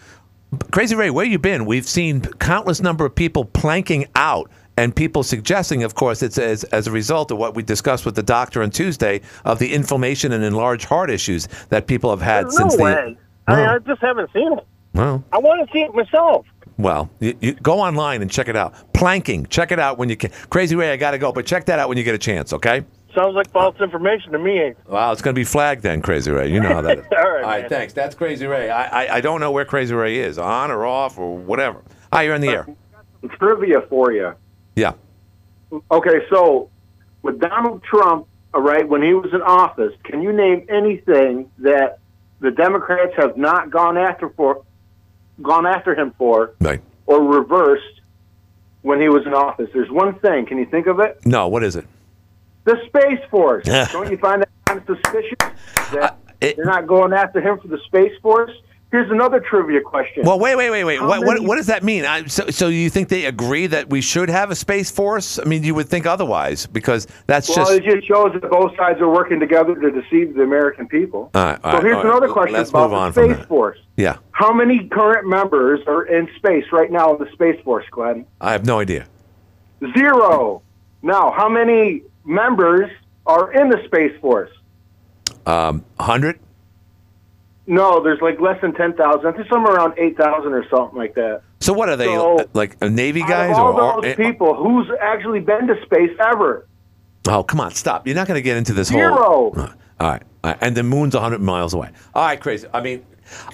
Crazy Ray, where you been? We've seen countless number of people planking out, and people suggesting, of course, it's as, as a result of what we discussed with the doctor on Tuesday of the inflammation and enlarged heart issues that people have had There's since no the. way. I, mean, I just haven't seen it. Well, I want to see it myself. well, you, you go online and check it out. Planking, check it out when you can. Crazy Ray, I got to go, but check that out when you get a chance, okay? Sounds like false information to me. Well, it's going to be flagged then, Crazy Ray. You know how that is. All right, All right, man. thanks. That's Crazy Ray. I, I I don't know where Crazy Ray is, on or off or whatever. Hi, you're in the air. Trivia for you. Yeah. Okay, so with Donald Trump, all right, when he was in office, can you name anything that the Democrats have not gone after for, gone after him for, Right. or reversed when he was in office? There's one thing. Can you think of it? No, what is it? The Space Force. Don't you find that kind of suspicious that they're not going after him for the Space Force? Here's another trivia question. Well, wait, wait, wait, wait. What, what, many- what does that mean? I, so, so you think they agree that we should have a space force? I mean, you would think otherwise because that's well, just. Well, it just shows that both sides are working together to deceive the American people. All right, all so right, here's all right. another question Let's about move on the Space. Force. Yeah, How many current members are in space right now in the Space Force, Glenn? I have no idea. Zero. Now, how many members are in the Space Force? Um, hundred. No, there's like less than 10,000. I think somewhere around 8,000 or something like that. So what are they So- like? Navy guys all or? or- those people, who's actually been to space ever? oh, come on, stop! You're not going to get into this Zero. whole. All right, all right, and the moon's hundred miles away. All right, crazy. I mean,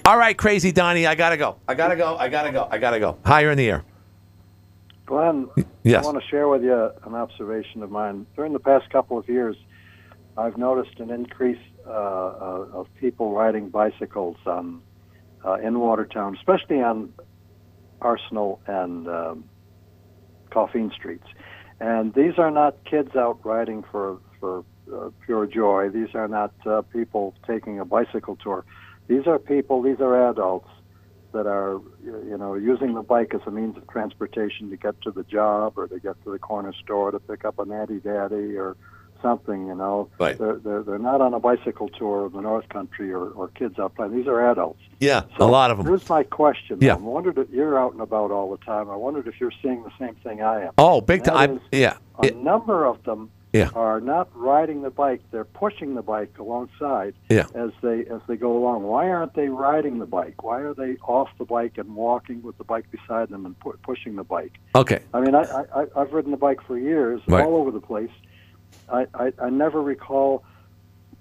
all right, crazy Donnie. I gotta go. I gotta go. I gotta go. I gotta go. Hi, you're in the air. Glenn, Yes. I want to share with you an observation of mine. During the past couple of years, I've noticed an increase uh, uh, of people riding bicycles on uh, in Watertown, especially on Arsenal and um, Coffeen Streets. And these are not kids out riding for for uh, pure joy. These are not uh, people taking a bicycle tour. These are people. These are adults that are you know using the bike as a means of transportation to get to the job or to get to the corner store to pick up a natty daddy or something you know Right. they're, they're they're not on a bicycle tour of the north country or, or kids out playing these are adults Yeah, a lot of them. here's my question Yeah. I wondered if you're out and about all the time I wondered if you're seeing the same thing I am Oh, big time. is, Yeah. a It- number of them Yeah. are not riding the bike they're pushing the bike alongside Yeah. as they as they go along why aren't they riding the bike why are they off the bike and walking with the bike beside them and pu- pushing the bike Okay. I mean, I, I, I've ridden the bike for years, Right. all over the place. I, I, I never recall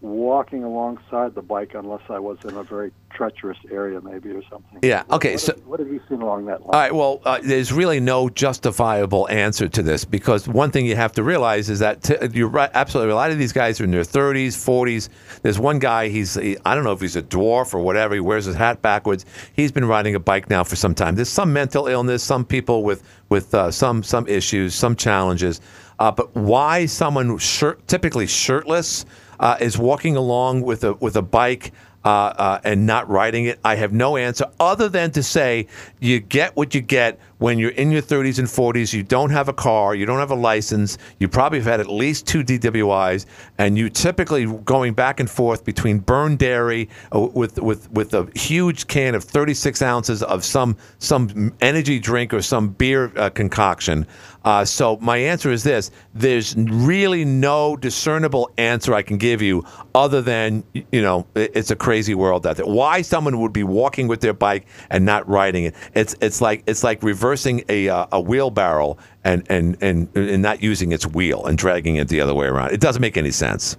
walking alongside the bike unless I was in a very treacherous area, maybe or something. Yeah. Okay. What, So. have, what have you seen along that line? All right. Well, uh, there's really no justifiable answer to this because one thing you have to realize is that t- you're right, absolutely. A lot of these guys are in their 30s, 40s. There's one guy. He's he, I don't know if he's a dwarf or whatever. He wears his hat backwards. He's been riding a bike now for some time. There's some mental illness, some people with with uh, some some issues, some challenges. Uh, but why someone shirt, typically shirtless uh, is walking along with a with a bike? uh, uh, and not riding it? I have no answer other than to say you get what you get when you're in your 30s and 40s. You don't have a car, you don't have a license, you probably have had at least two DWIs, and you typically going back and forth between Byrne Dairy uh, with with with a huge can of 36 ounces of some some energy drink or some beer uh, concoction. Uh, so my answer is this: There's really no discernible answer I can give you other than you know it's a crazy world out there. Why someone would be walking with their bike and not riding it? It's it's like it's like reversing a uh, a wheelbarrow and, and and and not using its wheel and dragging it the other way around. It doesn't make any sense.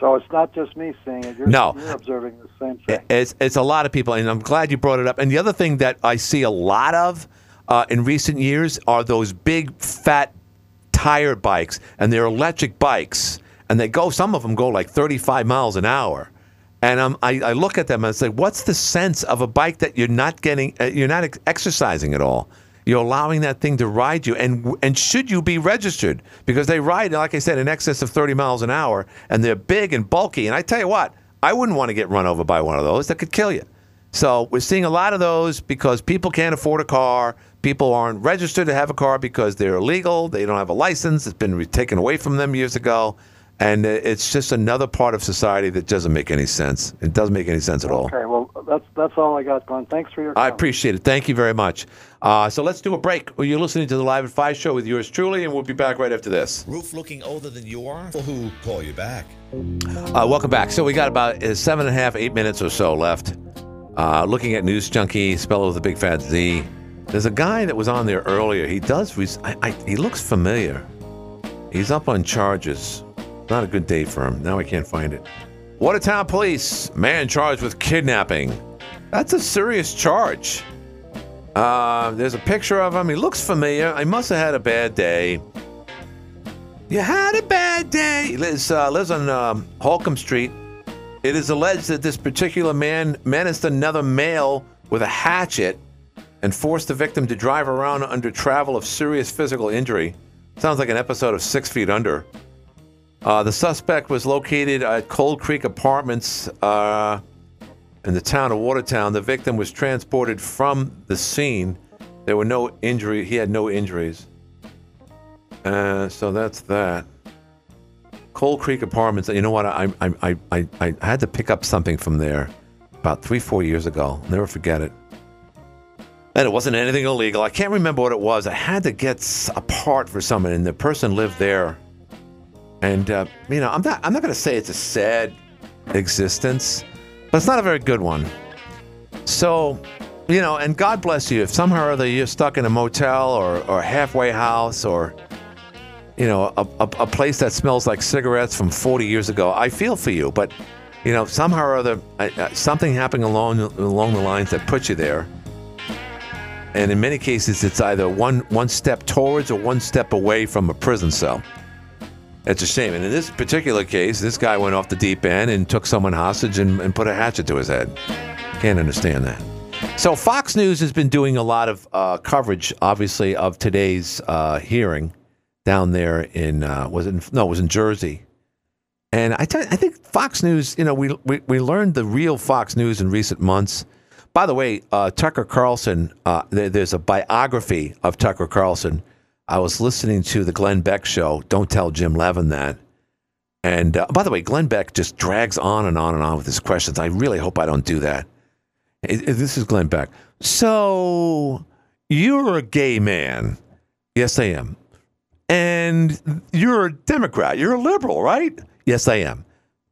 So it's not just me seeing it. You're, No. you're observing the same thing. It's it's a lot of people, and I'm glad you brought it up. And the other thing that I see a lot of uh, in recent years are those big fat tire bikes, and they're electric bikes, and they go. Some of them go like 35 miles an hour. And um, I, I look at them and I say, what's the sense of a bike that you're not getting, uh, you're not ex- exercising at all? You're allowing that thing to ride you, and and should you be registered because they ride, like I said, in excess of 30 miles an hour, and they're big and bulky. And I tell you what, I wouldn't want to get run over by one of those. That could kill you. So we're seeing a lot of those because people can't afford a car. People aren't registered to have a car because they're illegal. They don't have a license. It's been re- taken away from them years ago. And uh, it's just another part of society that doesn't make any sense. It doesn't make any sense at all. Okay, well, that's that's all I got, Glenn. Thanks for your I appreciate it. Thank you very much. Uh, so let's do a break. Well, You're listening to the Live at 5 show with yours truly, and we'll be back right after this. Roof looking older than you are? Well, who call you back? Uh, welcome back. So we got about uh, seven and a half, eight minutes or so left. Uh, looking at NewzJunkie, spelled with a big fat Z. There's a guy that was on there earlier. He does. Res- I, I, he looks familiar. He's up on charges. Not a good day for him. Now I can't find it. Watertown Police man charged with kidnapping. That's a serious charge. Uh, there's a picture of him. He looks familiar. I must have had a bad day. You had a bad day. He lives, uh, lives on um, Holcomb Street. It is alleged that this particular man menaced another male with a hatchet and forced the victim to drive around under travel of serious physical injury. Sounds like an episode of Six Feet Under. Uh, the suspect was located at Cold Creek Apartments uh, in the town of Watertown. The victim was transported from the scene. There were no injury. He had no injuries. Uh, so that's that. Cold Creek Apartments. You know what? I, I, I, I, I had to pick up something from there about three, four years ago. I'll never forget it. And it wasn't anything illegal. I can't remember what it was. I had to get a part for someone, and the person lived there. And uh, you know, I'm not. I'm not going to say it's a sad existence, but it's not a very good one. So, you know, and God bless you if somehow or other you're stuck in a motel or, or halfway house or, you know, a, a, a place that smells like cigarettes from 40 years ago. I feel for you, but, you know, somehow or other uh, uh, something happening along along the lines that put you there. And in many cases, it's either one one step towards or one step away from a prison cell. It's a shame. And in this particular case, this guy went off the deep end and took someone hostage and, and put a hatchet to his head. Can't understand that. So Fox News has been doing a lot of uh, coverage, obviously, of today's uh, hearing down there in uh, was it in, no, it was in Jersey. And I I think Fox News, you know, we, we we learned the real Fox News in recent months. By the way, uh, Tucker Carlson, uh, there, there's a biography of Tucker Carlson. I was listening to the Glenn Beck show. Don't tell Jim Levin that. And uh, by the way, Glenn Beck just drags on and on and on with his questions. I really hope I don't do that. It- it- this is Glenn Beck. So you're a gay man. Yes, I am. And you're a Democrat. You're a liberal, right? Yes, I am.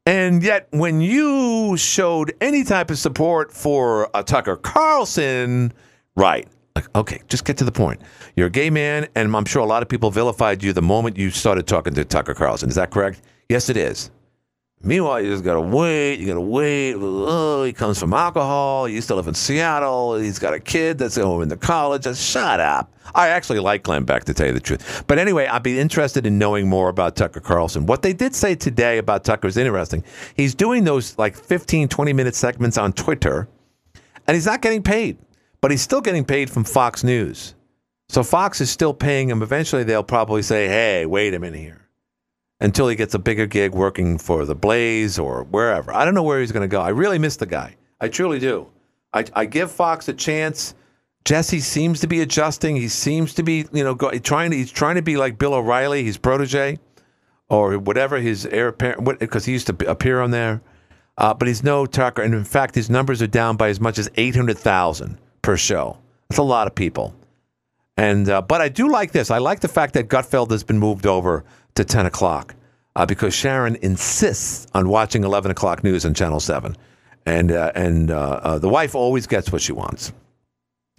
And yet, when you showed any type of support for uh, Tucker Carlson, right? Like, okay, just get to the point. You're a gay man, and I'm sure a lot of people vilified you the moment you started talking to Tucker Carlson. Is that correct? Yes, it is. Meanwhile, you just gotta wait. You gotta wait. Oh, he comes from alcohol. He used to live in Seattle. He's got a kid that's going into college. Just shut up. I actually like Glenn Beck, to tell you the truth. But anyway, I'd be interested in knowing more about Tucker Carlson. What they did say today about Tucker is interesting. He's doing those like 15, 20 minute segments on Twitter, and he's not getting paid, but he's still getting paid from Fox News. So Fox is still paying him. Eventually, they'll probably say, hey, wait a minute here until he gets a bigger gig working for the Blaze or wherever. I don't know where he's going to go. I really miss the guy. I truly do. I, I give Fox a chance. Jesse seems to be adjusting. He seems to be, you know, go, trying to. He's trying to be like Bill O'Reilly, his protege, or whatever his heir apparent, because he used to appear on there. Uh, but he's no Tucker, and in fact, his numbers are down by as much as eight hundred thousand per show. That's a lot of people. And uh, but I do like this. I like the fact that Gutfeld has been moved over to 10 o'clock uh, because Sharon insists on watching 11 o'clock news on Channel 7. And, uh, and uh, uh, the wife always gets what she wants.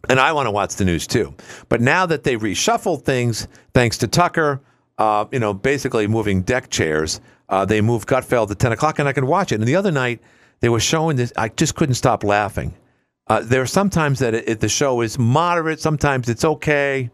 And I want to watch the news too. But now that they reshuffled things, thanks to Tucker, uh, you know, basically moving deck chairs, uh, they moved Gutfeld to 10 o'clock and I can watch it. And the other night, they were showing this. I just couldn't stop laughing. there are sometimes that it, it, the show is moderate, sometimes it's okay.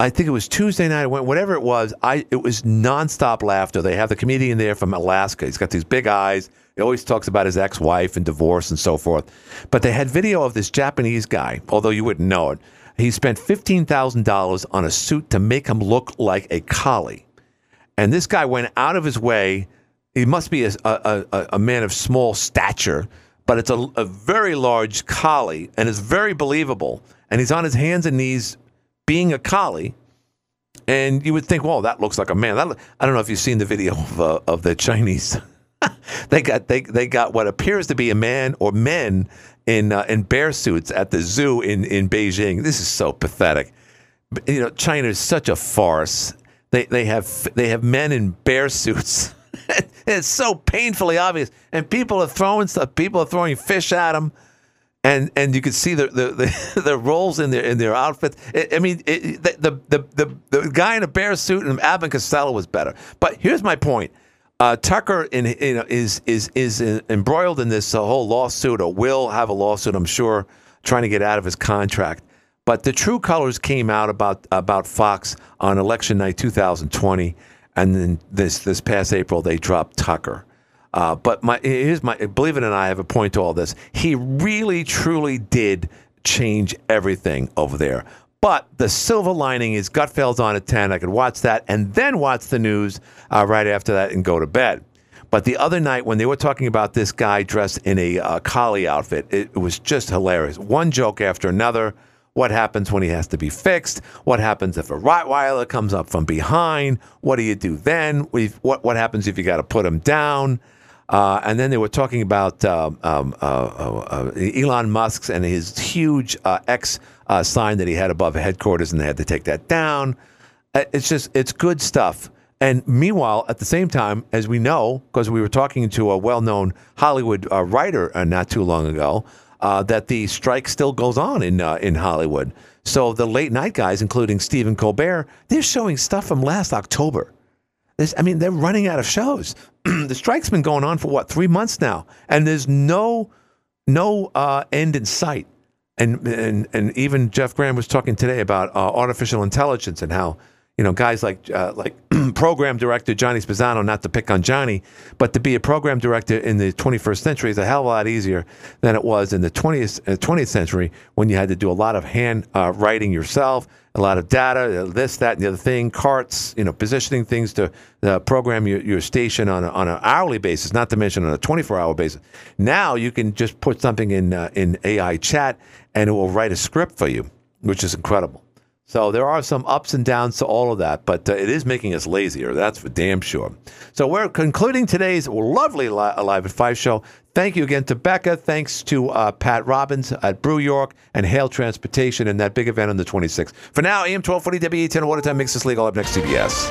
I think it was Tuesday night. It went whatever it was. I it was nonstop laughter. They have the comedian there from Alaska. He's got these big eyes. He always talks about his ex-wife and divorce and so forth. But they had video of this Japanese guy. Although you wouldn't know it, he spent fifteen thousand dollars on a suit to make him look like a collie. And this guy went out of his way. He must be a, a, a, a man of small stature, but it's a, a very large collie, and it's very believable. And he's on his hands and knees being a collie, and you would think, well, that looks like a man. That, I don't know if you've seen the video of, uh, of the Chinese. they got they they got what appears to be a man or men in uh, in bear suits at the zoo in in Beijing. This is so pathetic. You know, China is such a farce. They they have they have men in bear suits. it's so painfully obvious, and people are throwing stuff. People are throwing fish at them and and you could see the the, the, the rolls in their in their outfits. I, mean, it, the, the the the guy in a bear suit and Abbott Costello was better. But here's my point: uh, Tucker in, you know, is is is embroiled in this uh, whole lawsuit, or will have a lawsuit, I'm sure, trying to get out of his contract. But the true colors came out about about Fox on election night 2020, and then this this past April they dropped Tucker. Uh, but my here's my believe it or not, I have a point to all this. He really truly did change everything over there. But the silver lining is Gutfeld's on at ten. I could watch that and then watch the news uh, right after that and go to bed. But the other night when they were talking about this guy dressed in a uh, collie outfit, it, it was just hilarious. One joke after another. What happens when he has to be fixed? What happens if a Rottweiler comes up from behind? What do you do then? What what happens if you got to put him down? Uh, and then they were talking about um, um, uh, uh, uh Elon Musk's and his huge uh, X uh, sign that he had above headquarters, and they had to take that down. It's just, it's good stuff. And meanwhile, at the same time, as we know, because we were talking to a well known Hollywood writer not too long ago, that the strike still goes on in, in Hollywood. So the late night guys, including Stephen Colbert, they're showing stuff from last October. I mean, they're running out of shows. the strike's been going on for what three months now, and there's no no uh, end in sight. And, and and even Jeff Graham was talking today about uh, artificial intelligence and how you know guys like uh, like program director Johnny Spezzano, not to pick on Johnny, but to be a program director in the 21st century is a hell of a lot easier than it was in the 20th 20th uh, century when you had to do a lot of hand uh, writing yourself a lot of data, this, that, and the other thing, carts, you know, positioning things to uh, program your, your station on, a, on an hourly basis, not to mention on a 24 hour basis. Now you can just put something in, uh, in AI chat and it will write a script for you, which is incredible. So there are some ups and downs to all of that, but uh, it is making us lazier. That's for damn sure. So we're concluding today's lovely li- Live at Five show. Thank you again to Becca. Thanks to uh, Pat Robbins at Brew York and Hale Transportation and that big event on the 26th. For now, AM 1240 WE10 Watertown makes this legal up next CBS.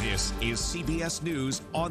This is CBS News on.